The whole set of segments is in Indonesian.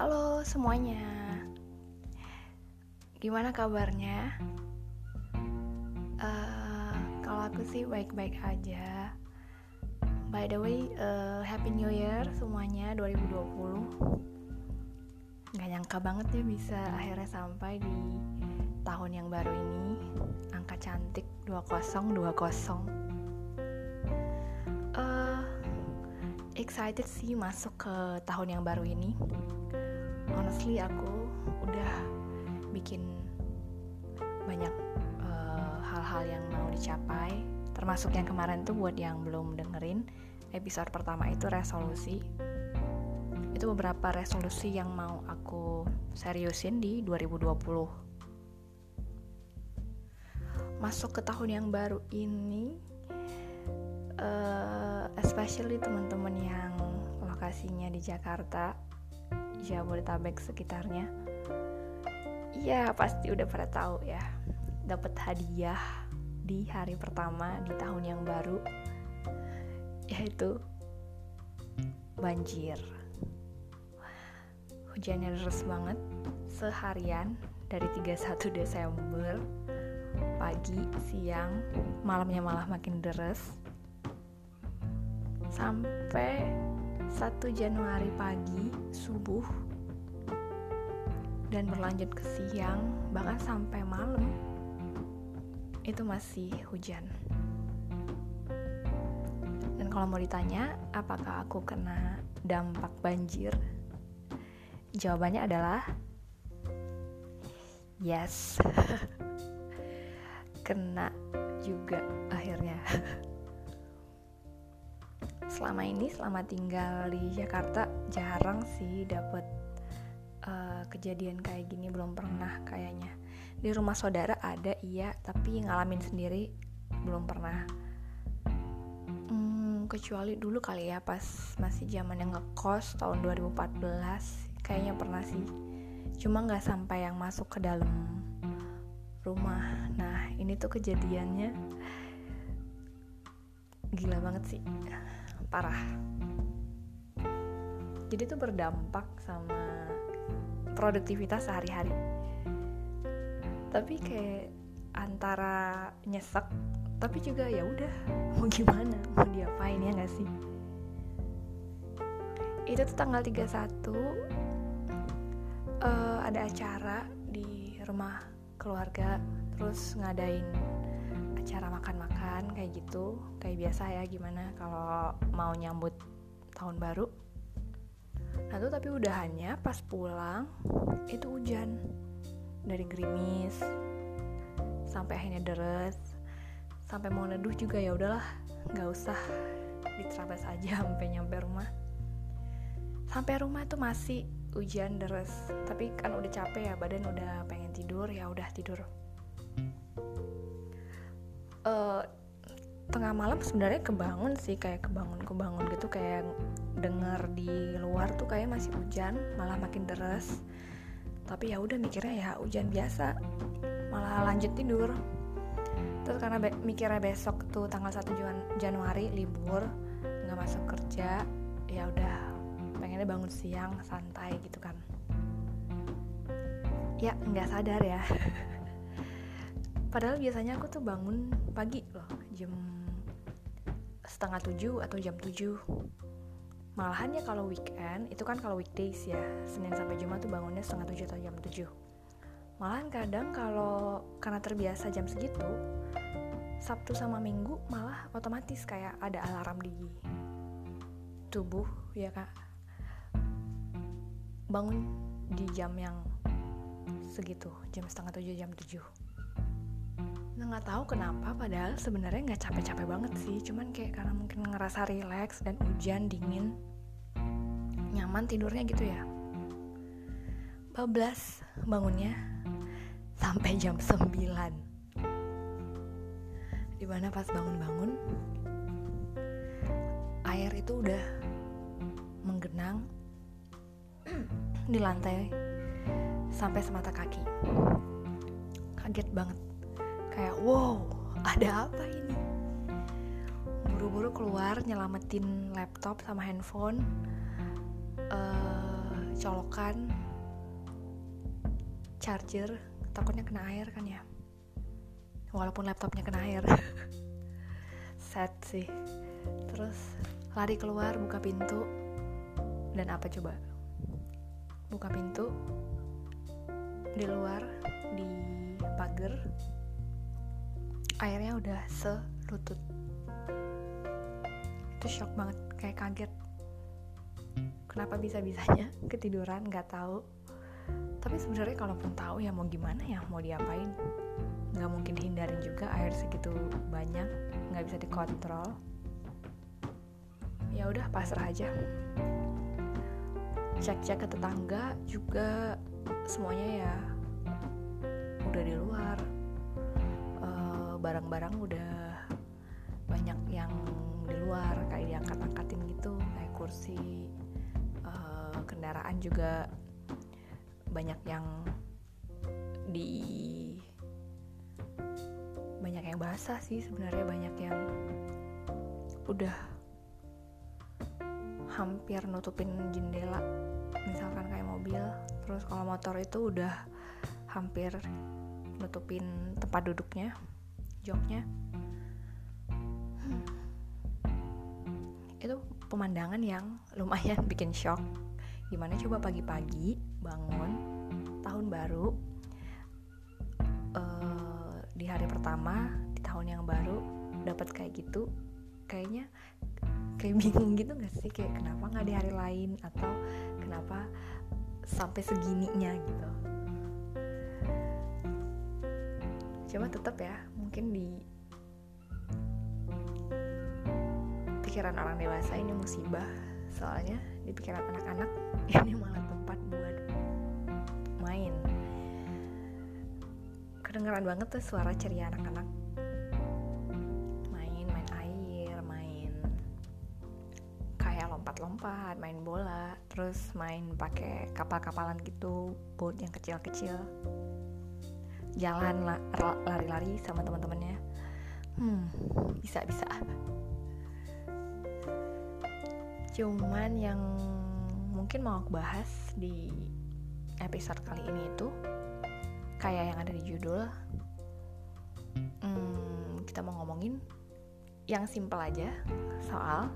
Halo semuanya, gimana kabarnya? Uh, kalau aku sih baik-baik aja. By the way, uh, Happy New Year semuanya 2020. Gak nyangka banget ya bisa akhirnya sampai di tahun yang baru ini. Angka cantik 2020 excited sih masuk ke tahun yang baru ini. Honestly aku udah bikin banyak eh, hal-hal uh, yang mau dicapai, termasuk yang kemarin tuh buat yang belum dengerin episode pertama itu resolusi. Itu beberapa resolusi yang mau aku seriusin di 2020. Masuk ke tahun yang baru ini uh, especially teman-teman yang lokasinya di Jakarta Jabodetabek sekitarnya. Iya pasti udah pada tahu ya. Dapat hadiah di hari pertama di tahun yang baru yaitu banjir. Hujannya deras banget. Seharian dari 31 Desember pagi, siang, malamnya malah makin deras. Sampai 1 Januari pagi subuh dan berlanjut ke siang bahkan sampai malam itu masih hujan. Dan kalau mau ditanya apakah aku kena dampak banjir? Jawabannya adalah yes. Kena juga akhirnya selama ini selama tinggal di Jakarta jarang sih dapet uh, kejadian kayak gini. Belum pernah kayaknya. Di rumah saudara ada iya. Tapi ngalamin sendiri belum pernah. Hmm, kecuali dulu kali ya pas masih zaman yang ngekos tahun 2014 kayaknya pernah sih. Cuma nggak sampai yang masuk ke dalam rumah. Nah ini tuh kejadiannya gila banget sih parah jadi itu berdampak sama produktivitas sehari-hari. Tapi kayak antara nyesek tapi juga ya udah mau gimana? Mau diapain ya gak sih? Itu tuh tanggal 31 uh, eh, ada acara di rumah keluarga terus ngadain acara makan-makan kayak gitu kayak biasa ya gimana kalau mau nyambut tahun baru? Nah tuh tapi udahannya pas pulang itu hujan. Dari gerimis sampai akhirnya deres sampai mau neduh juga ya udahlah nggak usah diterabas aja sampai nyampe rumah. Sampai rumah tuh masih hujan deres. Tapi kan udah capek ya badan udah pengen tidur ya udah tidur uh, tengah malam sebenarnya kebangun sih kayak kebangun kebangun gitu kayak denger di luar tuh kayak masih hujan malah makin deras tapi ya udah mikirnya ya hujan biasa malah lanjut tidur. Terus karena be mikirnya besok tuh tanggal 1 Januari libur nggak masuk kerja ya udah pengennya bangun siang santai gitu kan. Ya nggak sadar ya padahal biasanya aku tuh bangun pagi loh jam setengah tujuh atau jam tujuh. Malahan ya kalau weekend itu kan kalau weekdays ya senin sampai jumat tuh bangunnya setengah tujuh atau jam tujuh. Malahan kadang kalau karena terbiasa jam segitu sabtu sama minggu malah otomatis kayak ada alarm di tubuh ya kak. Bangun di jam yang segitu jam setengah tujuh jam tujuh Nah nggak tahu kenapa padahal sebenarnya nggak capek-capek banget sih. Cuman kayak karena mungkin ngerasa relax dan hujan dingin nyaman tidurnya gitu ya. Bablas bangunnya sampai jam 9 di mana pas bangun-bangun air itu udah menggenang di lantai sampai semata kaki. Kaget banget kayak wow ada apa ini? Buru-buru keluar nyelamatin laptop sama handphone uh, colokan charger takutnya kena air kan ya? Walaupun laptopnya kena air. Sad sih. Terus lari keluar buka pintu. Dan apa coba? Buka pintu di luar di pagar airnya udah selutut. Itu shock banget kayak kaget. Kenapa bisa bisanya ketiduran nggak tahu. Tapi sebenarnya kalaupun tahu ya mau gimana ya mau diapain? Nggak mungkin hindarin juga air segitu banyak nggak bisa dikontrol. Ya udah pasrah aja. Cek-cek ke tetangga juga semuanya ya udah di luar barang-barang udah banyak yang di luar kayak diangkat-angkatin gitu kayak kursi uh, kendaraan juga banyak yang di banyak yang basah sih sebenarnya banyak yang udah hampir nutupin jendela misalkan kayak mobil. Terus kalau motor itu udah hampir nutupin tempat duduknya joknya. Itu pemandangan yang lumayan bikin shock. Gimana coba pagi-pagi bangun tahun baru uh, di hari pertama di tahun yang baru dapat kayak gitu kayaknya kayak bingung gitu gak sih? Kayak kenapa nggak di hari lain? Atau kenapa sampai segininya gitu coba tetap ya mungkin di pikiran orang dewasa ini musibah. Soalnya di pikiran anak-anak ini malah tempat buat main. Kedengeran banget tuh suara ceria anak-anak. Main main air main kayak lompat-lompat main bola terus main pakai kapal-kapalan gitu boat yang kecil-kecil jalan lari-lari sama teman-temannya. Hmm bisa bisa cuman yang mungkin mau aku bahas di episode kali ini itu kayak yang ada di judul hmm, kita mau ngomongin yang simple aja soal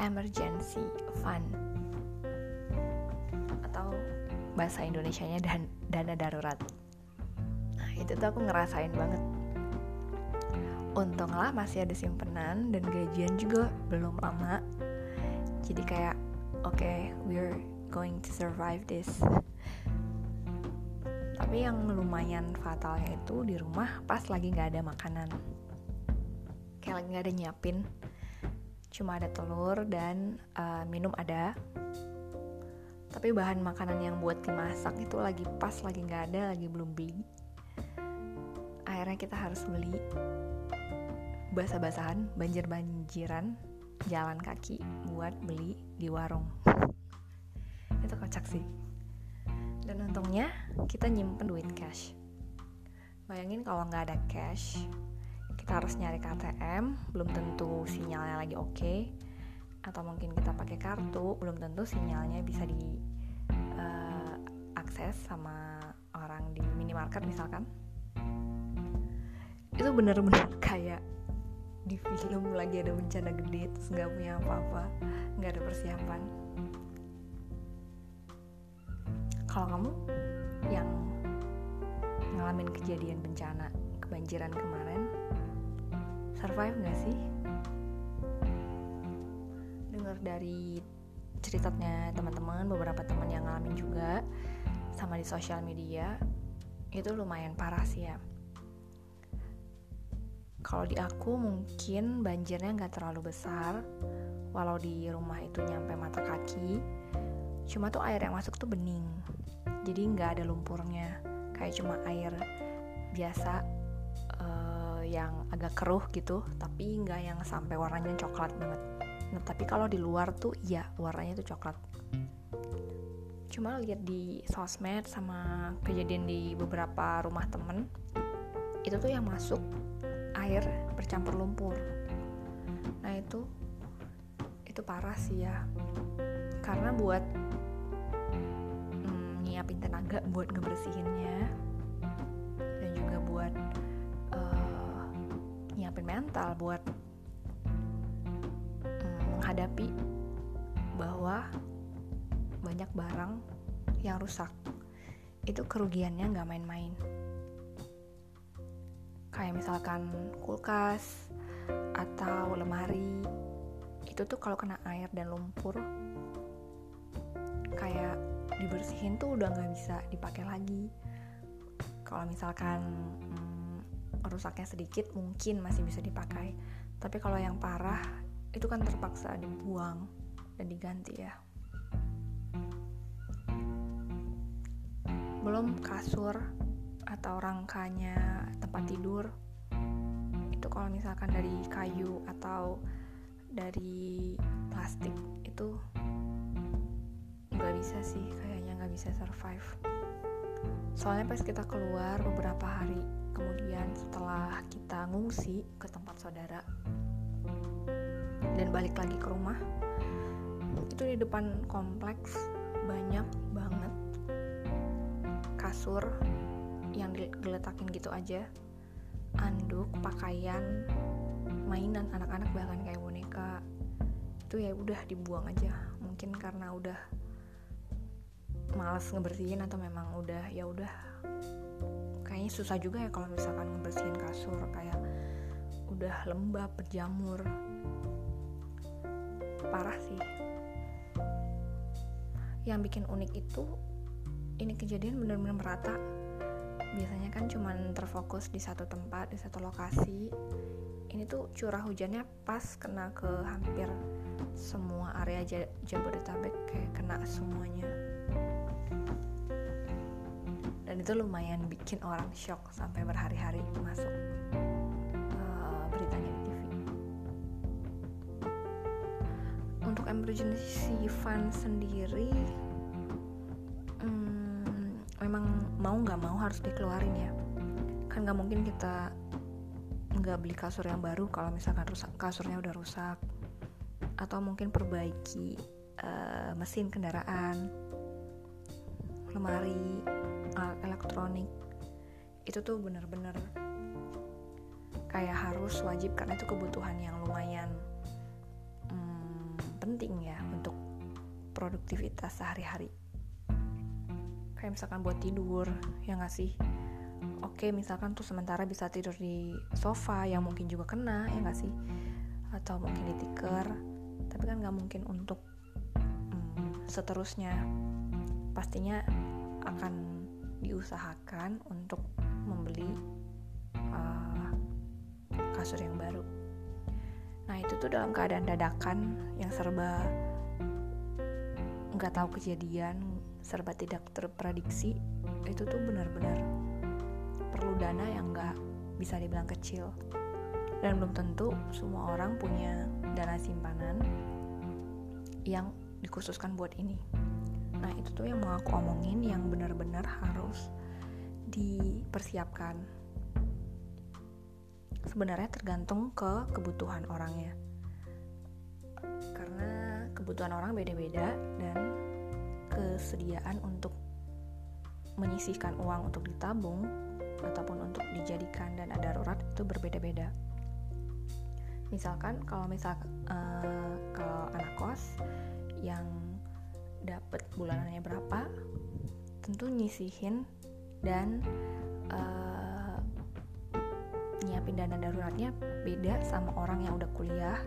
emergency fund. Atau bahasa Indonesia-nya dan dana darurat. Itu aku ngerasain banget. Untunglah masih ada simpenan dan gajian juga belum lama. Jadi kayak oke okay, we're going to survive this. Tapi yang lumayan fatalnya itu di rumah pas lagi nggak ada makanan. Kayak lagi nggak ada nyiapin. Cuma ada telur dan uh, minum ada. Tapi bahan makanan yang buat dimasak itu lagi pas lagi nggak ada lagi belum beli akhirnya kita harus beli basah-basahan banjir-banjiran jalan kaki buat beli di warung. Itu kocak sih. Dan untungnya kita nyimpen duit cash. Bayangin kalau nggak ada cash kita harus nyari KTM belum tentu sinyalnya lagi oke okay. atau mungkin kita pakai kartu belum tentu sinyalnya bisa di uh, akses sama orang di minimarket misalkan itu bener-bener kayak di film lagi ada bencana gede terus nggak punya apa-apa nggak ada persiapan. Kalau kamu yang ngalamin kejadian bencana kebanjiran kemarin survive nggak sih? Dengar dari ceritanya teman-teman beberapa teman yang ngalamin juga sama di sosial media itu lumayan parah sih ya kalau di aku mungkin banjirnya nggak terlalu besar, walau di rumah itu nyampe mata kaki. Cuma tuh air yang masuk tuh bening, jadi nggak ada lumpurnya, kayak cuma air biasa uh, yang agak keruh gitu, tapi nggak yang sampai warnanya coklat banget. Nah tapi kalau di luar tuh iya warnanya tuh coklat. Cuma lihat di sosmed sama kejadian di beberapa rumah temen, itu tuh yang masuk air bercampur lumpur. Nah itu itu parah sih ya. Karena buat nyiapin tenaga buat ngebersihinnya dan juga buat uh, nyiapin mental buat um, menghadapi bahwa banyak barang yang rusak. Itu kerugiannya nggak main-main kayak misalkan kulkas atau lemari itu tuh kalau kena air dan lumpur kayak dibersihin tuh udah nggak bisa dipakai lagi. Kalau misalkan hmm, rusaknya sedikit mungkin masih bisa dipakai. Tapi kalau yang parah itu kan terpaksa dibuang dan diganti ya. Belum kasur atau rangkanya tempat tidur. Itu kalau misalkan dari kayu atau dari plastik itu nggak bisa sih kayaknya nggak bisa survive. Soalnya pas kita keluar beberapa hari kemudian setelah kita ngungsi ke tempat saudara dan balik lagi ke rumah itu di depan kompleks banyak banget kasur yang diletakin gitu aja anduk pakaian mainan anak-anak bahkan kayak boneka itu ya udah dibuang aja. Mungkin karena udah males ngebersihin atau memang udah ya udah. Kayaknya susah juga ya kalau misalkan ngebersihin kasur kayak udah lembab berjamur. Parah sih. Yang bikin unik itu ini kejadian bener-bener merata biasanya kan cuman terfokus di satu tempat di satu lokasi. Ini tuh curah hujannya pas kena ke hampir semua area Jabodetabek kayak kena semuanya. Dan itu lumayan bikin orang shock sampai berhari-hari masuk uh, beritanya di TV untuk emergency fund sendiri memang mau nggak mau harus dikeluarin ya. Kan nggak mungkin kita nggak beli kasur yang baru kalau misalkan rusak kasurnya udah rusak. Atau mungkin perbaiki uh, mesin kendaraan lemari alat elektronik. Itu tuh bener-bener kayak harus wajib karena itu kebutuhan yang lumayan hmm, penting ya untuk produktivitas sehari-hari kayak misalkan buat tidur ya nggak sih? Oke misalkan tuh sementara bisa tidur di sofa yang mungkin juga kena ya nggak sih? Atau mungkin di tikar tapi kan nggak mungkin untuk hmm, seterusnya. Pastinya akan diusahakan untuk membeli uh, kasur yang baru. Nah itu tuh dalam keadaan dadakan yang serba nggak tahu kejadian serba tidak terprediksi itu tuh benar-benar perlu dana yang nggak bisa dibilang kecil. Dan belum tentu semua orang punya dana simpanan yang dikhususkan buat ini. Nah itu tuh yang mau aku omongin yang benar-benar harus dipersiapkan. Sebenarnya tergantung ke kebutuhan orangnya. Karena kebutuhan orang beda-beda dan kesediaan untuk menyisihkan uang untuk ditabung ataupun untuk dijadikan dana darurat itu berbeda-beda. Misalkan kalau misal uh, kalau anak kos yang dapat bulanannya berapa, tentu nyisihin dan uh, nyiapin dana daruratnya beda sama orang yang udah kuliah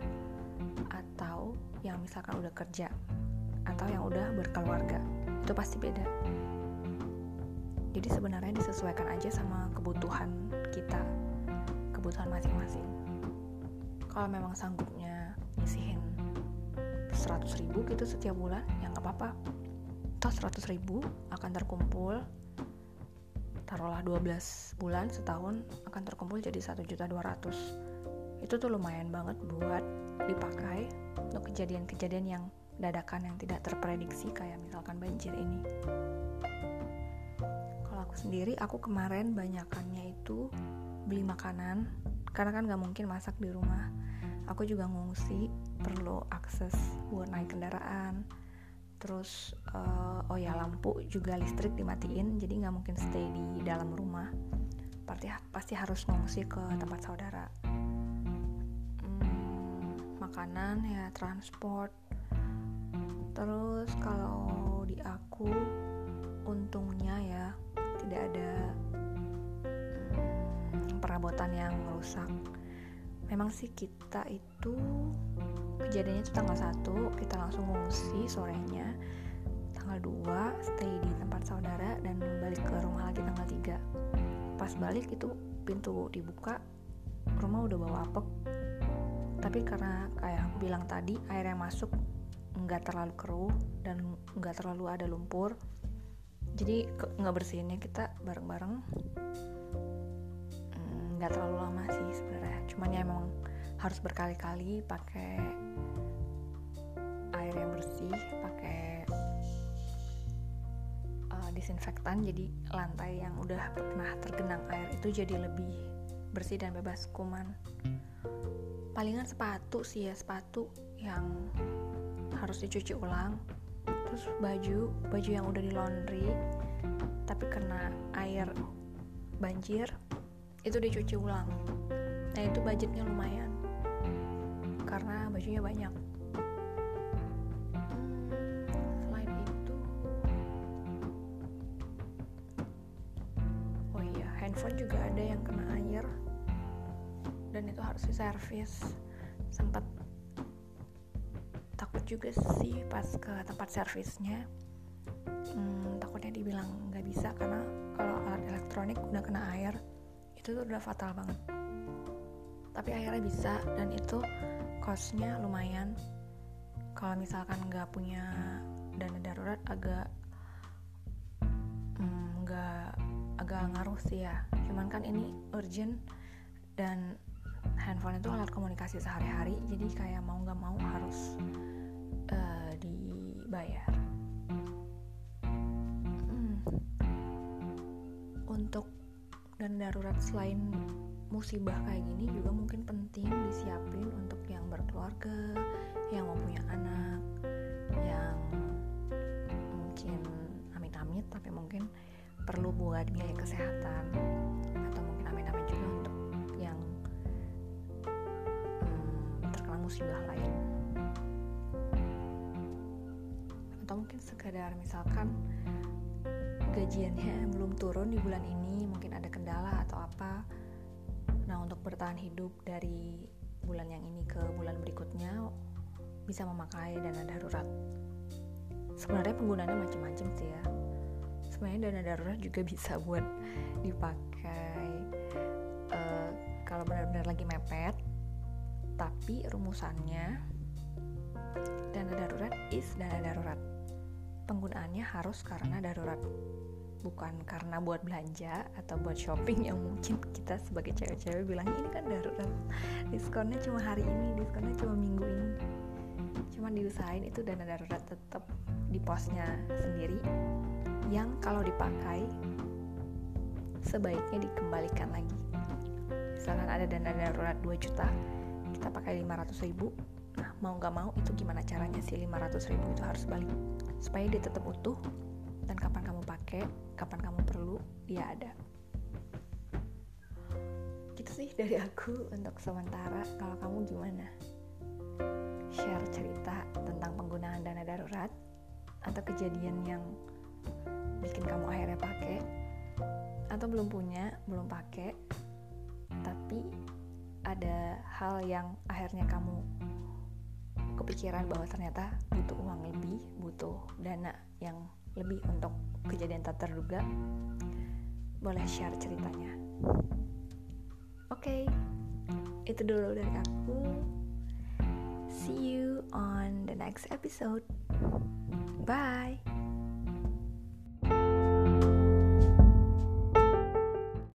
atau yang misalkan udah kerja atau yang udah berkeluarga itu pasti beda. Jadi sebenarnya disesuaikan aja sama kebutuhan kita kebutuhan masing-masing. Kalau memang sanggupnya nyisihin 100 ribu gitu setiap bulan ya nggak apa-apa. Toh 100 ribu akan terkumpul taruhlah 12 bulan setahun akan terkumpul jadi 1 juta 200 itu tuh lumayan banget buat dipakai untuk kejadian-kejadian yang dadakan yang tidak terprediksi kayak misalkan banjir ini. Aku sendiri aku kemarin banyakannya itu beli makanan karena kan gak mungkin masak di rumah. Aku juga ngungsi perlu akses buat naik kendaraan. Terus uh, oh ya lampu juga listrik dimatiin jadi nggak mungkin stay di dalam rumah. Pasti pasti harus ngungsi ke tempat saudara. Hmm, makanan ya transport terus kalau di aku untungnya ya tidak ada hmm, perabotan yang rusak. Memang sih kita itu kejadiannya itu tanggal 1 kita langsung ngungsi sorenya tanggal 2 stay di tempat saudara dan balik ke rumah lagi tanggal 3 pas balik itu pintu dibuka rumah udah bawa apek. Tapi karena kayak bilang tadi air yang masuk nggak terlalu keruh dan nggak terlalu ada lumpur. Jadi nggak bersihinnya kita bareng-bareng. Hmm, nggak -bareng. terlalu lama sih sebenarnya. Cuman ya emang harus berkali-kali pakai air yang bersih pakai uh, disinfektan. Jadi lantai yang udah pernah tergenang air itu jadi lebih bersih dan bebas kuman. Palingan sepatu sih ya sepatu yang harus dicuci ulang. Terus baju baju yang udah di laundry tapi kena air banjir itu dicuci ulang. Nah itu budgetnya lumayan karena bajunya banyak. Selain itu oh iya handphone juga ada yang kena air dan itu harus diservis. Sempat takut juga sih pas ke tempat servisnya. Hmm, takutnya dibilang nggak bisa karena kalau alat elektronik udah kena air itu tuh udah fatal banget. Tapi akhirnya bisa dan itu costnya lumayan. Kalau misalkan nggak punya dana darurat agak mm, nggak agak ngaruh sih ya. Cuman kan ini urgent dan handphone itu alat komunikasi sehari-hari jadi kayak mau nggak mau harus uh, dibayar. Hmm. untuk dana darurat selain musibah kayak gini juga mungkin penting disiapin untuk yang berkeluarga, yang mau punya anak, yang mungkin amit-amit tapi mungkin perlu buat biaya kesehatan. Atau mungkin amit-amit juga untuk yang hmm, terkena musibah lain mungkin sekadar misalkan gajiannya belum turun di bulan ini mungkin ada kendala atau apa Nah, untuk bertahan hidup dari bulan yang ini ke bulan berikutnya bisa memakai dana darurat. Sebenarnya penggunaannya macam-macam sih ya. Sebenarnya dana darurat juga bisa buat dipakai uh, kalau benar-benar lagi mepet. Tapi rumusannya dana darurat is dana darurat. Penggunaannya harus karena darurat. Bukan karena buat belanja atau buat shopping yang mungkin kita sebagai cewek-cewek bilang ini kan darurat. Diskonnya cuma hari ini diskonnya cuma minggu ini. Cuma diusahain itu dana darurat tetap di posnya sendiri yang kalau dipakai sebaiknya dikembalikan lagi. Misalkan ada dana darurat 2 juta kita pakai 500 ribu. Nah mau nggak mau itu gimana caranya sih 500 ribu itu harus balik supaya dia tetap utuh dan kapan kamu pakai kapan kamu perlu dia ada. Gitu sih dari aku untuk sementara. Kalau kamu gimana? Share cerita tentang penggunaan dana darurat atau kejadian yang bikin kamu akhirnya pakai. Atau belum punya belum pakai. Tapi ada hal yang akhirnya kamu kepikiran bahwa ternyata butuh uang lebih butuh dana yang lebih untuk kejadian tak terduga. Boleh share ceritanya? Oke okay, itu dulu dari aku. See you on the next episode. Bye